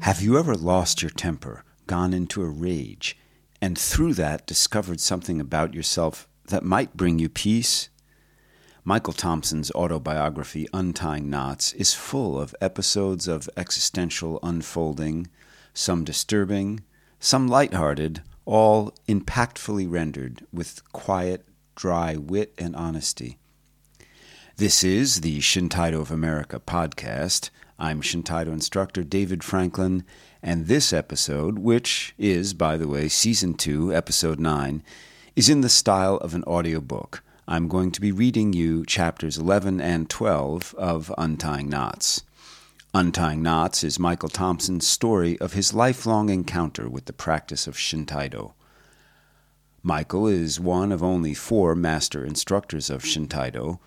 Have you ever lost your temper, gone into a rage, and through that discovered something about yourself that might bring you peace? Michael Thompson's autobiography, Untying Knots, is full of episodes of existential unfolding, some disturbing, some light-hearted, all impactfully rendered with quiet, dry wit and honesty. This is the Shintaido of America podcast. I'm Shintaido instructor David Franklin, and this episode, which is, by the way, season 2, episode 9, is in the style of an audiobook. I'm going to be reading you chapters 11 and 12 of Untying Knots. Untying Knots is Michael Thompson's story of his lifelong encounter with the practice of Shintaido. Michael is one of only four master instructors of Shintaido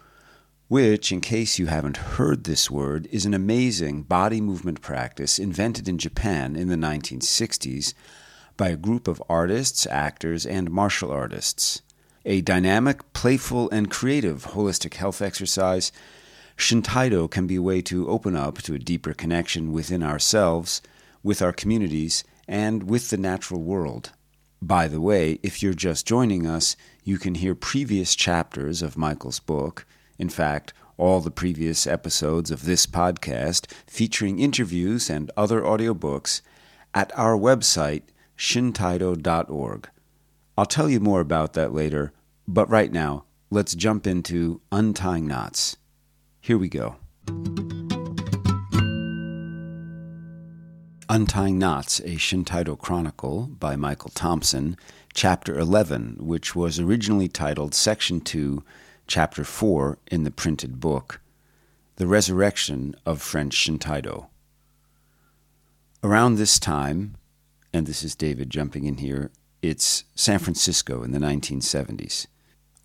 which, in case you haven't heard this word, is an amazing body movement practice invented in Japan in the 1960s by a group of artists, actors, and martial artists. A dynamic, playful, and creative holistic health exercise, Shintaido can be a way to open up to a deeper connection within ourselves, with our communities, and with the natural world. By the way, if you're just joining us, you can hear previous chapters of Michael's book in fact, all the previous episodes of this podcast featuring interviews and other audiobooks at our website, shintaido.org. I'll tell you more about that later, but right now, let's jump into Untying Knots. Here we go. Untying Knots, a Shintaido Chronicle by Michael Thompson, Chapter 11, which was originally titled Section 2 chapter 4 in the printed book, The Resurrection of French Shintaido. Around this time, and this is David jumping in here, it's San Francisco in the 1970s.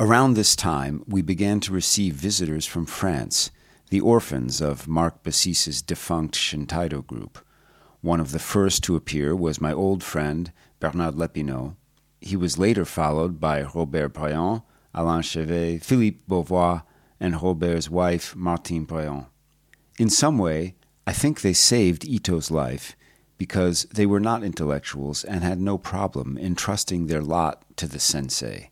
Around this time, we began to receive visitors from France, the orphans of Marc Bassis's defunct Shintaido group. One of the first to appear was my old friend, Bernard Lepinot. He was later followed by Robert Payan, Alain Chevet, Philippe Beauvoir, and Robert's wife, Martine Préon. In some way, I think they saved Ito's life because they were not intellectuals and had no problem entrusting their lot to the sensei.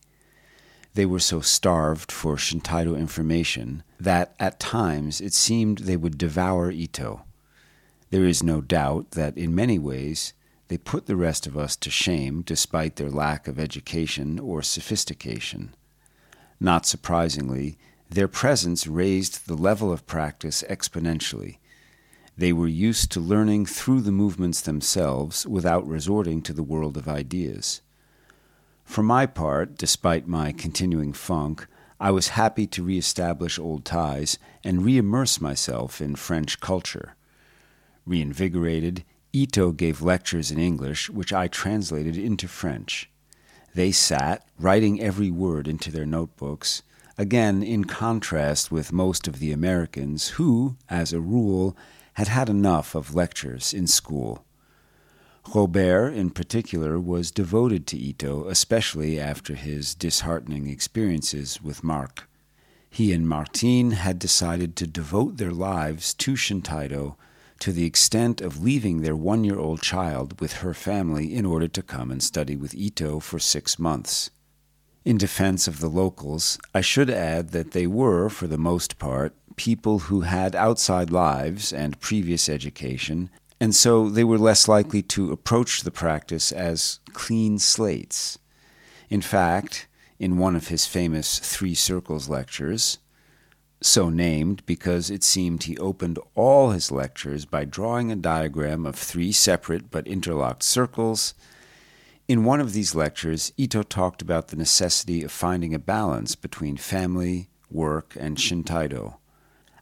They were so starved for Shintaido information that at times it seemed they would devour Ito. There is no doubt that in many ways they put the rest of us to shame despite their lack of education or sophistication. Not surprisingly, their presence raised the level of practice exponentially. They were used to learning through the movements themselves without resorting to the world of ideas. For my part, despite my continuing funk, I was happy to reestablish old ties and re-immerse myself in French culture. Reinvigorated, Ito gave lectures in English, which I translated into French. They sat, writing every word into their notebooks, again in contrast with most of the Americans who, as a rule, had had enough of lectures in school. Robert, in particular, was devoted to Ito, especially after his disheartening experiences with Marc. He and Martine had decided to devote their lives to Shintaido to the extent of leaving their one year old child with her family in order to come and study with Ito for six months. In defense of the locals, I should add that they were, for the most part, people who had outside lives and previous education, and so they were less likely to approach the practice as clean slates. In fact, in one of his famous Three Circles lectures, so named because it seemed he opened all his lectures by drawing a diagram of three separate but interlocked circles. In one of these lectures, Ito talked about the necessity of finding a balance between family, work, and Shintaido.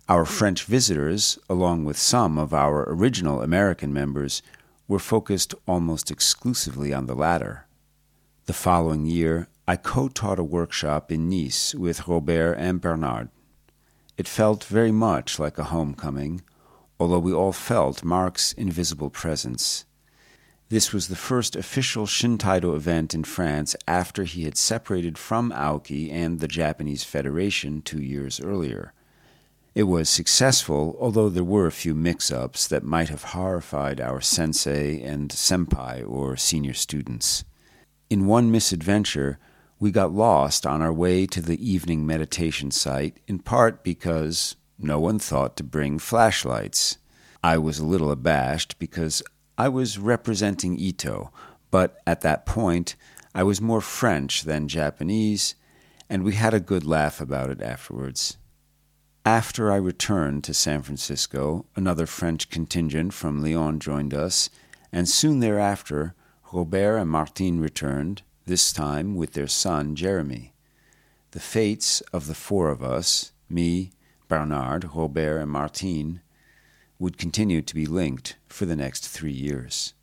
Our French visitors, along with some of our original American members, were focused almost exclusively on the latter. The following year, I co taught a workshop in Nice with Robert and Bernard. It felt very much like a homecoming, although we all felt Marc's invisible presence. This was the first official Shintaido event in France after he had separated from Aoki and the Japanese Federation two years earlier. It was successful, although there were a few mix ups that might have horrified our sensei and senpai or senior students. In one misadventure, we got lost on our way to the evening meditation site, in part because no one thought to bring flashlights. I was a little abashed because I was representing Ito, but at that point I was more French than Japanese, and we had a good laugh about it afterwards. After I returned to San Francisco, another French contingent from Lyon joined us, and soon thereafter Robert and Martine returned, this time with their son Jeremy. The fates of the four of us, me, Bernard, Robert, and Martine, would continue to be linked for the next three years.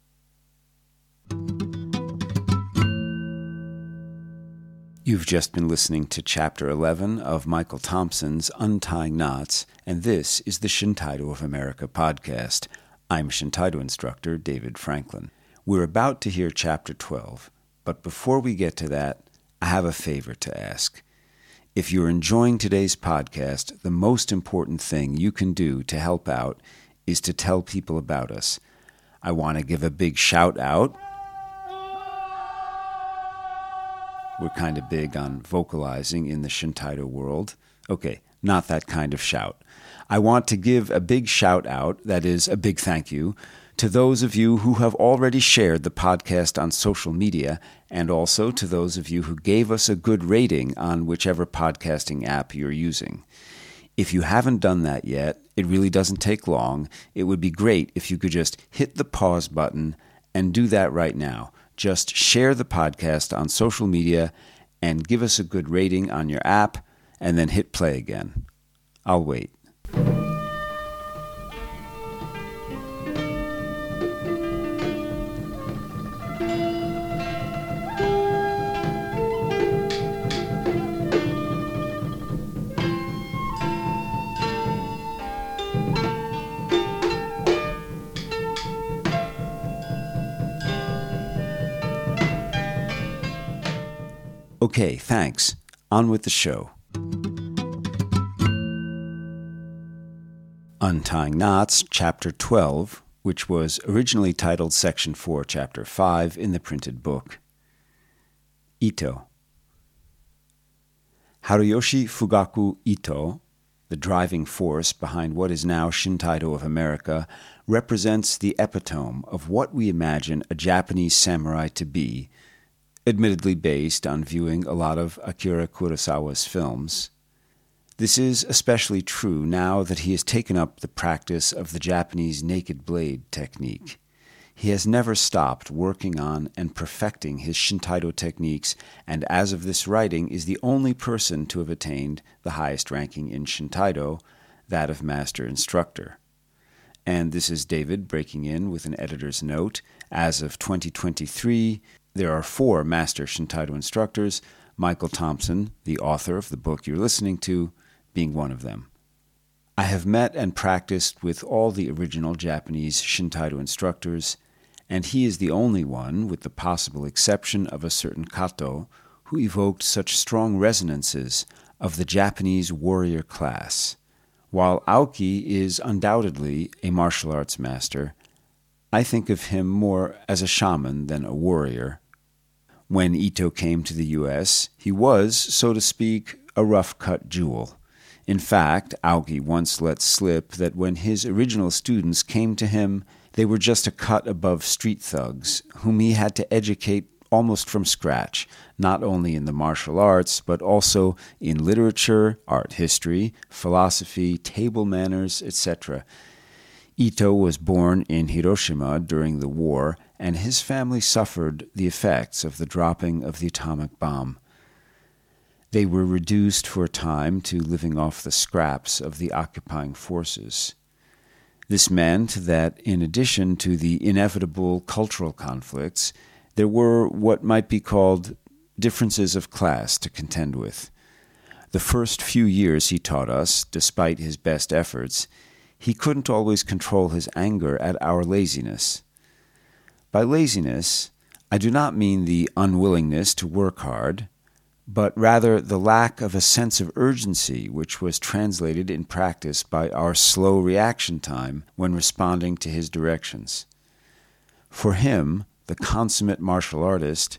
You've just been listening to Chapter 11 of Michael Thompson's Untying Knots, and this is the Shintaido of America podcast. I'm Shintaido instructor David Franklin. We're about to hear Chapter 12, but before we get to that, I have a favor to ask. If you're enjoying today's podcast, the most important thing you can do to help out is to tell people about us. I want to give a big shout out. We're kind of big on vocalizing in the Shintaido world. Okay, not that kind of shout. I want to give a big shout out, that is, a big thank you, to those of you who have already shared the podcast on social media, and also to those of you who gave us a good rating on whichever podcasting app you're using. If you haven't done that yet, it really doesn't take long. It would be great if you could just hit the pause button and do that right now. Just share the podcast on social media and give us a good rating on your app, and then hit play again. I'll wait. Okay, thanks. On with the show. Untying Knots, Chapter 12, which was originally titled Section 4, Chapter 5 in the printed book. Ito. Haruyoshi Fugaku Ito, the driving force behind what is now Shintaido of America, represents the epitome of what we imagine a Japanese samurai to be admittedly based on viewing a lot of Akira Kurosawa's films. This is especially true now that he has taken up the practice of the Japanese naked blade technique. He has never stopped working on and perfecting his Shintaido techniques, and as of this writing, is the only person to have attained the highest ranking in Shintaido, that of Master Instructor. And this is David breaking in with an editor's note. As of 2023, there are four Master Shintaido instructors, Michael Thompson, the author of the book you're listening to, being one of them. I have met and practiced with all the original Japanese Shintaido instructors, and he is the only one, with the possible exception of a certain Kato, who evoked such strong resonances of the Japanese warrior class. While Aoki is undoubtedly a martial arts master, I think of him more as a shaman than a warrior, when Ito came to the U.S., he was, so to speak, a rough cut jewel. In fact, Aoki once let slip that when his original students came to him, they were just a cut above street thugs, whom he had to educate almost from scratch, not only in the martial arts, but also in literature, art history, philosophy, table manners, etc. Ito was born in Hiroshima during the war and his family suffered the effects of the dropping of the atomic bomb. They were reduced for a time to living off the scraps of the occupying forces. This meant that, in addition to the inevitable cultural conflicts, there were what might be called differences of class to contend with. The first few years he taught us, despite his best efforts, he couldn't always control his anger at our laziness. By laziness, I do not mean the unwillingness to work hard, but rather the lack of a sense of urgency, which was translated in practice by our slow reaction time when responding to his directions. For him, the consummate martial artist,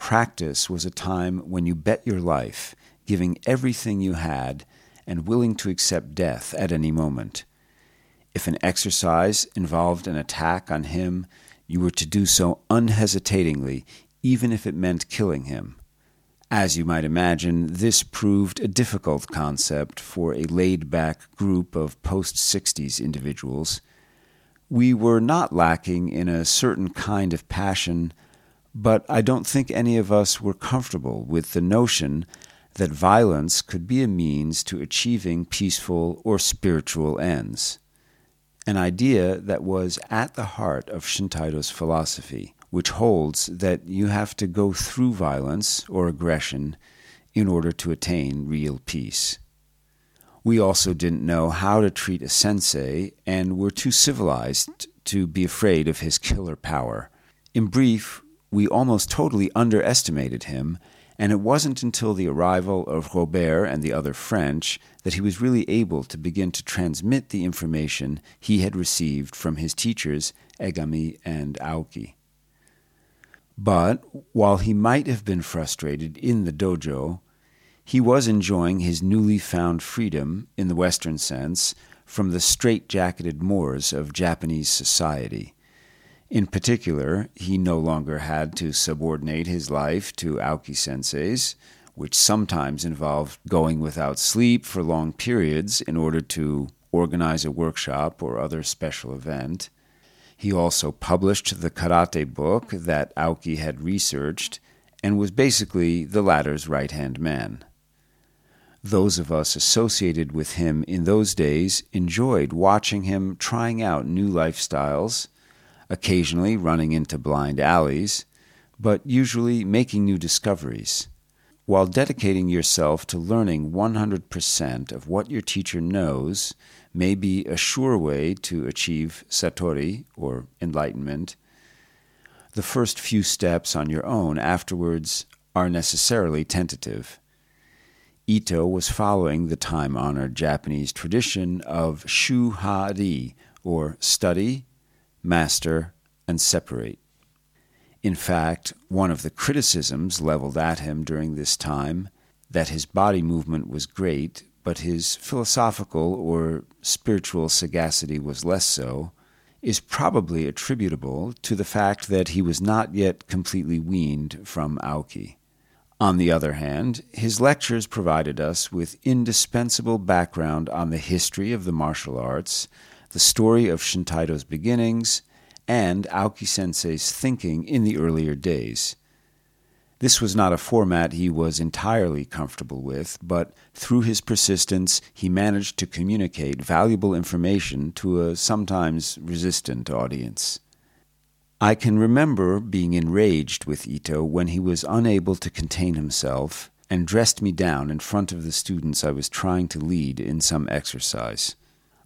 practice was a time when you bet your life, giving everything you had and willing to accept death at any moment. If an exercise involved an attack on him, you were to do so unhesitatingly, even if it meant killing him. As you might imagine, this proved a difficult concept for a laid back group of post 60s individuals. We were not lacking in a certain kind of passion, but I don't think any of us were comfortable with the notion that violence could be a means to achieving peaceful or spiritual ends an idea that was at the heart of Shintaido's philosophy, which holds that you have to go through violence or aggression in order to attain real peace. We also didn't know how to treat a sensei and were too civilized to be afraid of his killer power. In brief, we almost totally underestimated him and it wasn't until the arrival of Robert and the other French that he was really able to begin to transmit the information he had received from his teachers, Egami and Aoki. But while he might have been frustrated in the dojo, he was enjoying his newly found freedom, in the Western sense, from the strait-jacketed mores of Japanese society. In particular, he no longer had to subordinate his life to Aoki sensei's, which sometimes involved going without sleep for long periods in order to organize a workshop or other special event. He also published the karate book that Aoki had researched and was basically the latter's right hand man. Those of us associated with him in those days enjoyed watching him trying out new lifestyles occasionally running into blind alleys, but usually making new discoveries. While dedicating yourself to learning 100% of what your teacher knows may be a sure way to achieve satori, or enlightenment, the first few steps on your own afterwards are necessarily tentative. Ito was following the time honored Japanese tradition of shu ha ri, or study, master, and separate. In fact, one of the criticisms leveled at him during this time, that his body movement was great, but his philosophical or spiritual sagacity was less so, is probably attributable to the fact that he was not yet completely weaned from Aoki. On the other hand, his lectures provided us with indispensable background on the history of the martial arts, the story of Shintaido's beginnings, and Aoki sensei's thinking in the earlier days. This was not a format he was entirely comfortable with, but through his persistence, he managed to communicate valuable information to a sometimes resistant audience. I can remember being enraged with Ito when he was unable to contain himself and dressed me down in front of the students I was trying to lead in some exercise.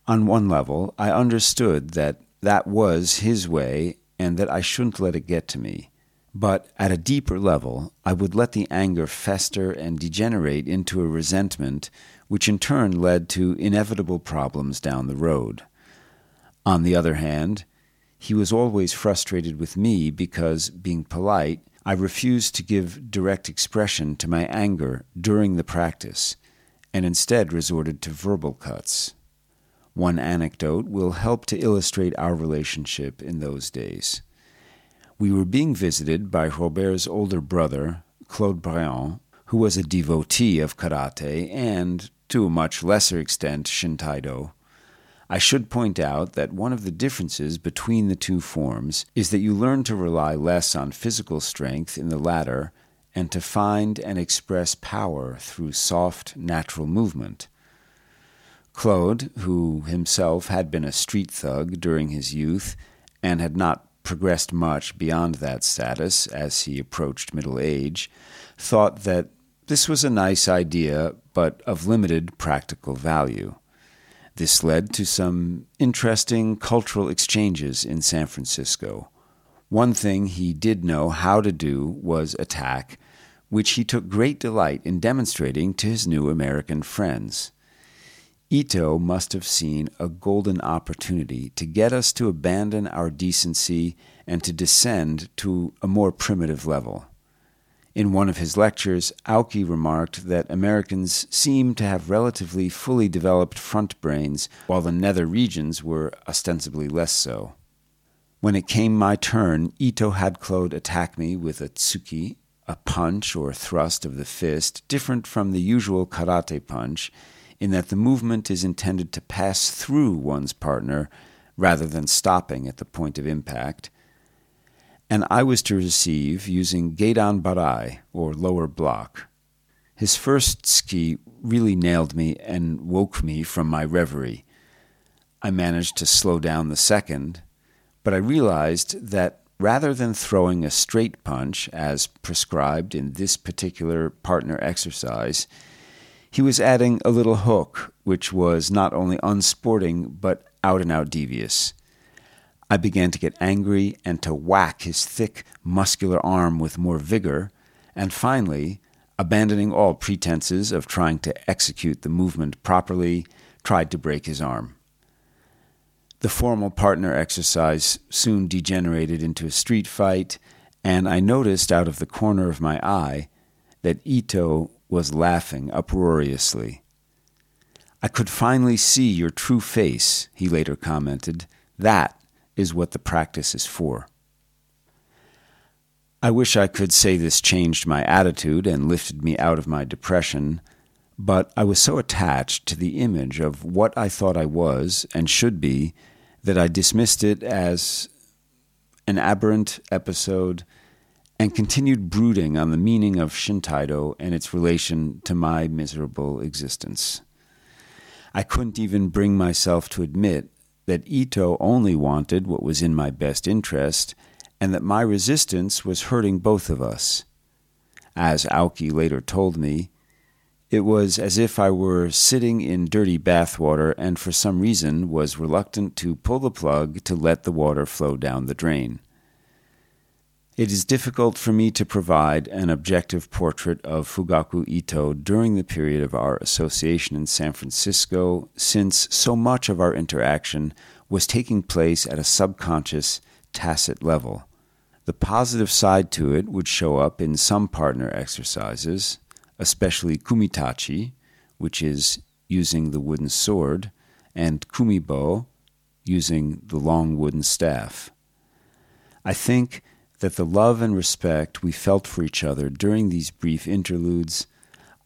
On one level, I understood that that was his way and that I shouldn't let it get to me. But at a deeper level, I would let the anger fester and degenerate into a resentment, which in turn led to inevitable problems down the road. On the other hand, he was always frustrated with me because, being polite, I refused to give direct expression to my anger during the practice, and instead resorted to verbal cuts. One anecdote will help to illustrate our relationship in those days. We were being visited by Robert's older brother, Claude Briand, who was a devotee of karate and, to a much lesser extent, Shintaido. I should point out that one of the differences between the two forms is that you learn to rely less on physical strength in the latter and to find and express power through soft, natural movement. Claude, who himself had been a street thug during his youth and had not progressed much beyond that status as he approached middle age, thought that this was a nice idea, but of limited practical value. This led to some interesting cultural exchanges in San Francisco. One thing he did know how to do was attack, which he took great delight in demonstrating to his new American friends. Ito must have seen a golden opportunity to get us to abandon our decency and to descend to a more primitive level. In one of his lectures, Aoki remarked that Americans seem to have relatively fully developed front brains, while the nether regions were ostensibly less so. When it came my turn, Ito had Claude attack me with a tsuki, a punch or thrust of the fist, different from the usual karate punch, in that the movement is intended to pass through one's partner rather than stopping at the point of impact. And I was to receive using Gedan Barai, or lower block. His first tsuki really nailed me and woke me from my reverie. I managed to slow down the second, but I realized that rather than throwing a straight punch, as prescribed in this particular partner exercise, he was adding a little hook, which was not only unsporting, but out and out devious. I began to get angry and to whack his thick, muscular arm with more vigor, and finally, abandoning all pretenses of trying to execute the movement properly, tried to break his arm. The formal partner exercise soon degenerated into a street fight, and I noticed out of the corner of my eye that Ito was laughing uproariously. I could finally see your true face, he later commented. That is what the practice is for. I wish I could say this changed my attitude and lifted me out of my depression, but I was so attached to the image of what I thought I was and should be that I dismissed it as an aberrant episode and continued brooding on the meaning of Shintaido and its relation to my miserable existence. I couldn't even bring myself to admit that Ito only wanted what was in my best interest and that my resistance was hurting both of us. As Aoki later told me, it was as if I were sitting in dirty bathwater and for some reason was reluctant to pull the plug to let the water flow down the drain. It is difficult for me to provide an objective portrait of Fugaku Ito during the period of our association in San Francisco, since so much of our interaction was taking place at a subconscious, tacit level. The positive side to it would show up in some partner exercises, especially kumitachi, which is using the wooden sword, and kumibo, using the long wooden staff. I think that the love and respect we felt for each other during these brief interludes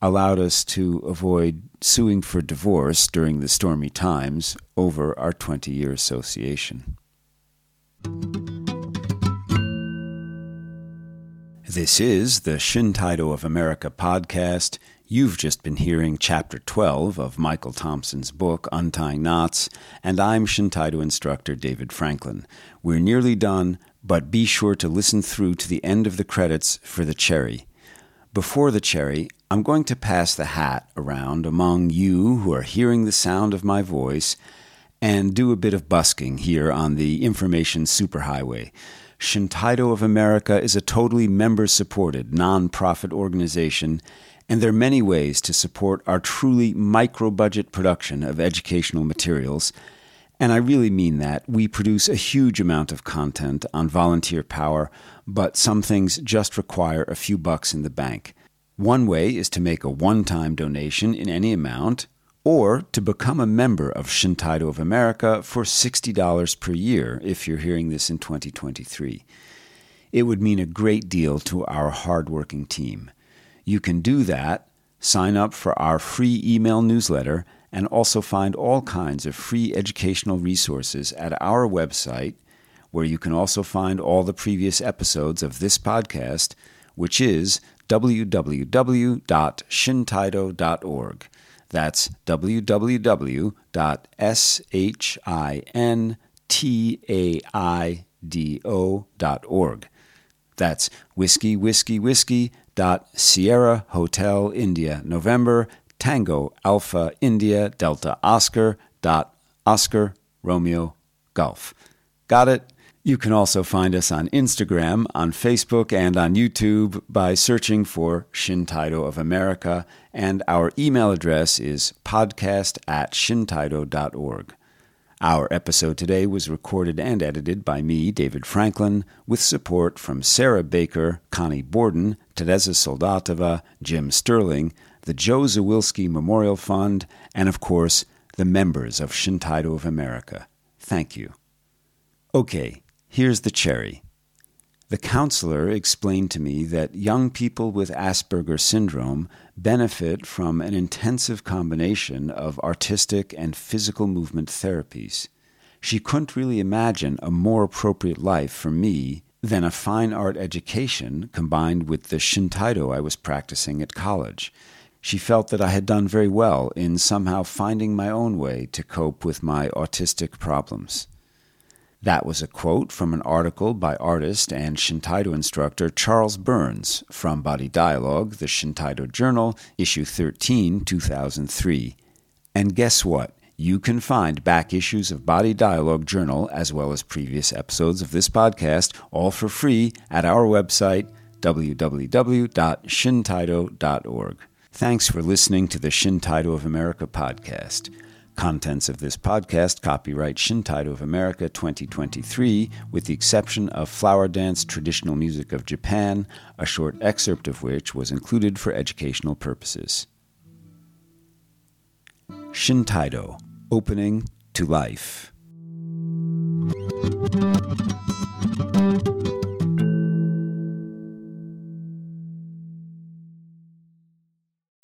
allowed us to avoid suing for divorce during the stormy times over our 20 year association. This is the Shintaido of America podcast. You've just been hearing chapter 12 of Michael Thompson's book, Untying Knots, and I'm Shintaido instructor David Franklin. We're nearly done, but be sure to listen through to the end of the credits for the cherry. Before the cherry, I'm going to pass the hat around among you who are hearing the sound of my voice and do a bit of busking here on the information superhighway. Shintaido of America is a totally member supported nonprofit organization, and there are many ways to support our truly micro budget production of educational materials. And I really mean that. We produce a huge amount of content on volunteer power, but some things just require a few bucks in the bank. One way is to make a one time donation in any amount, or to become a member of Shintaido of America for $60 per year if you're hearing this in 2023. It would mean a great deal to our hardworking team. You can do that, sign up for our free email newsletter, and also find all kinds of free educational resources at our website, where you can also find all the previous episodes of this podcast, which is www.shintaido.org. That's www.shintaido.org. That's whiskey, whiskey, whiskey Sierra Hotel India November Tango Alpha India Delta Oscar dot Oscar Romeo Golf. Got it? You can also find us on Instagram, on Facebook, and on YouTube by searching for Shintaido of America, and our email address is podcast at shintaido.org. Our episode today was recorded and edited by me, David Franklin, with support from Sarah Baker, Connie Borden, Teresa Soldatova, Jim Sterling, the Joe Zawilski Memorial Fund, and of course, the members of Shintaido of America. Thank you. Okay, Here's the cherry. The counselor explained to me that young people with Asperger syndrome benefit from an intensive combination of artistic and physical movement therapies. She couldn't really imagine a more appropriate life for me than a fine art education combined with the Shintaido I was practicing at college. She felt that I had done very well in somehow finding my own way to cope with my autistic problems. That was a quote from an article by artist and Shintaido instructor Charles Burns from Body Dialogue, the Shintaido Journal, issue 13, 2003. And guess what? You can find back issues of Body Dialogue Journal as well as previous episodes of this podcast all for free at our website www.shintaido.org. Thanks for listening to the Shintaido of America podcast. Contents of this podcast copyright Shintaido of America 2023, with the exception of Flower Dance Traditional Music of Japan, a short excerpt of which was included for educational purposes. Shintaido, Opening to Life.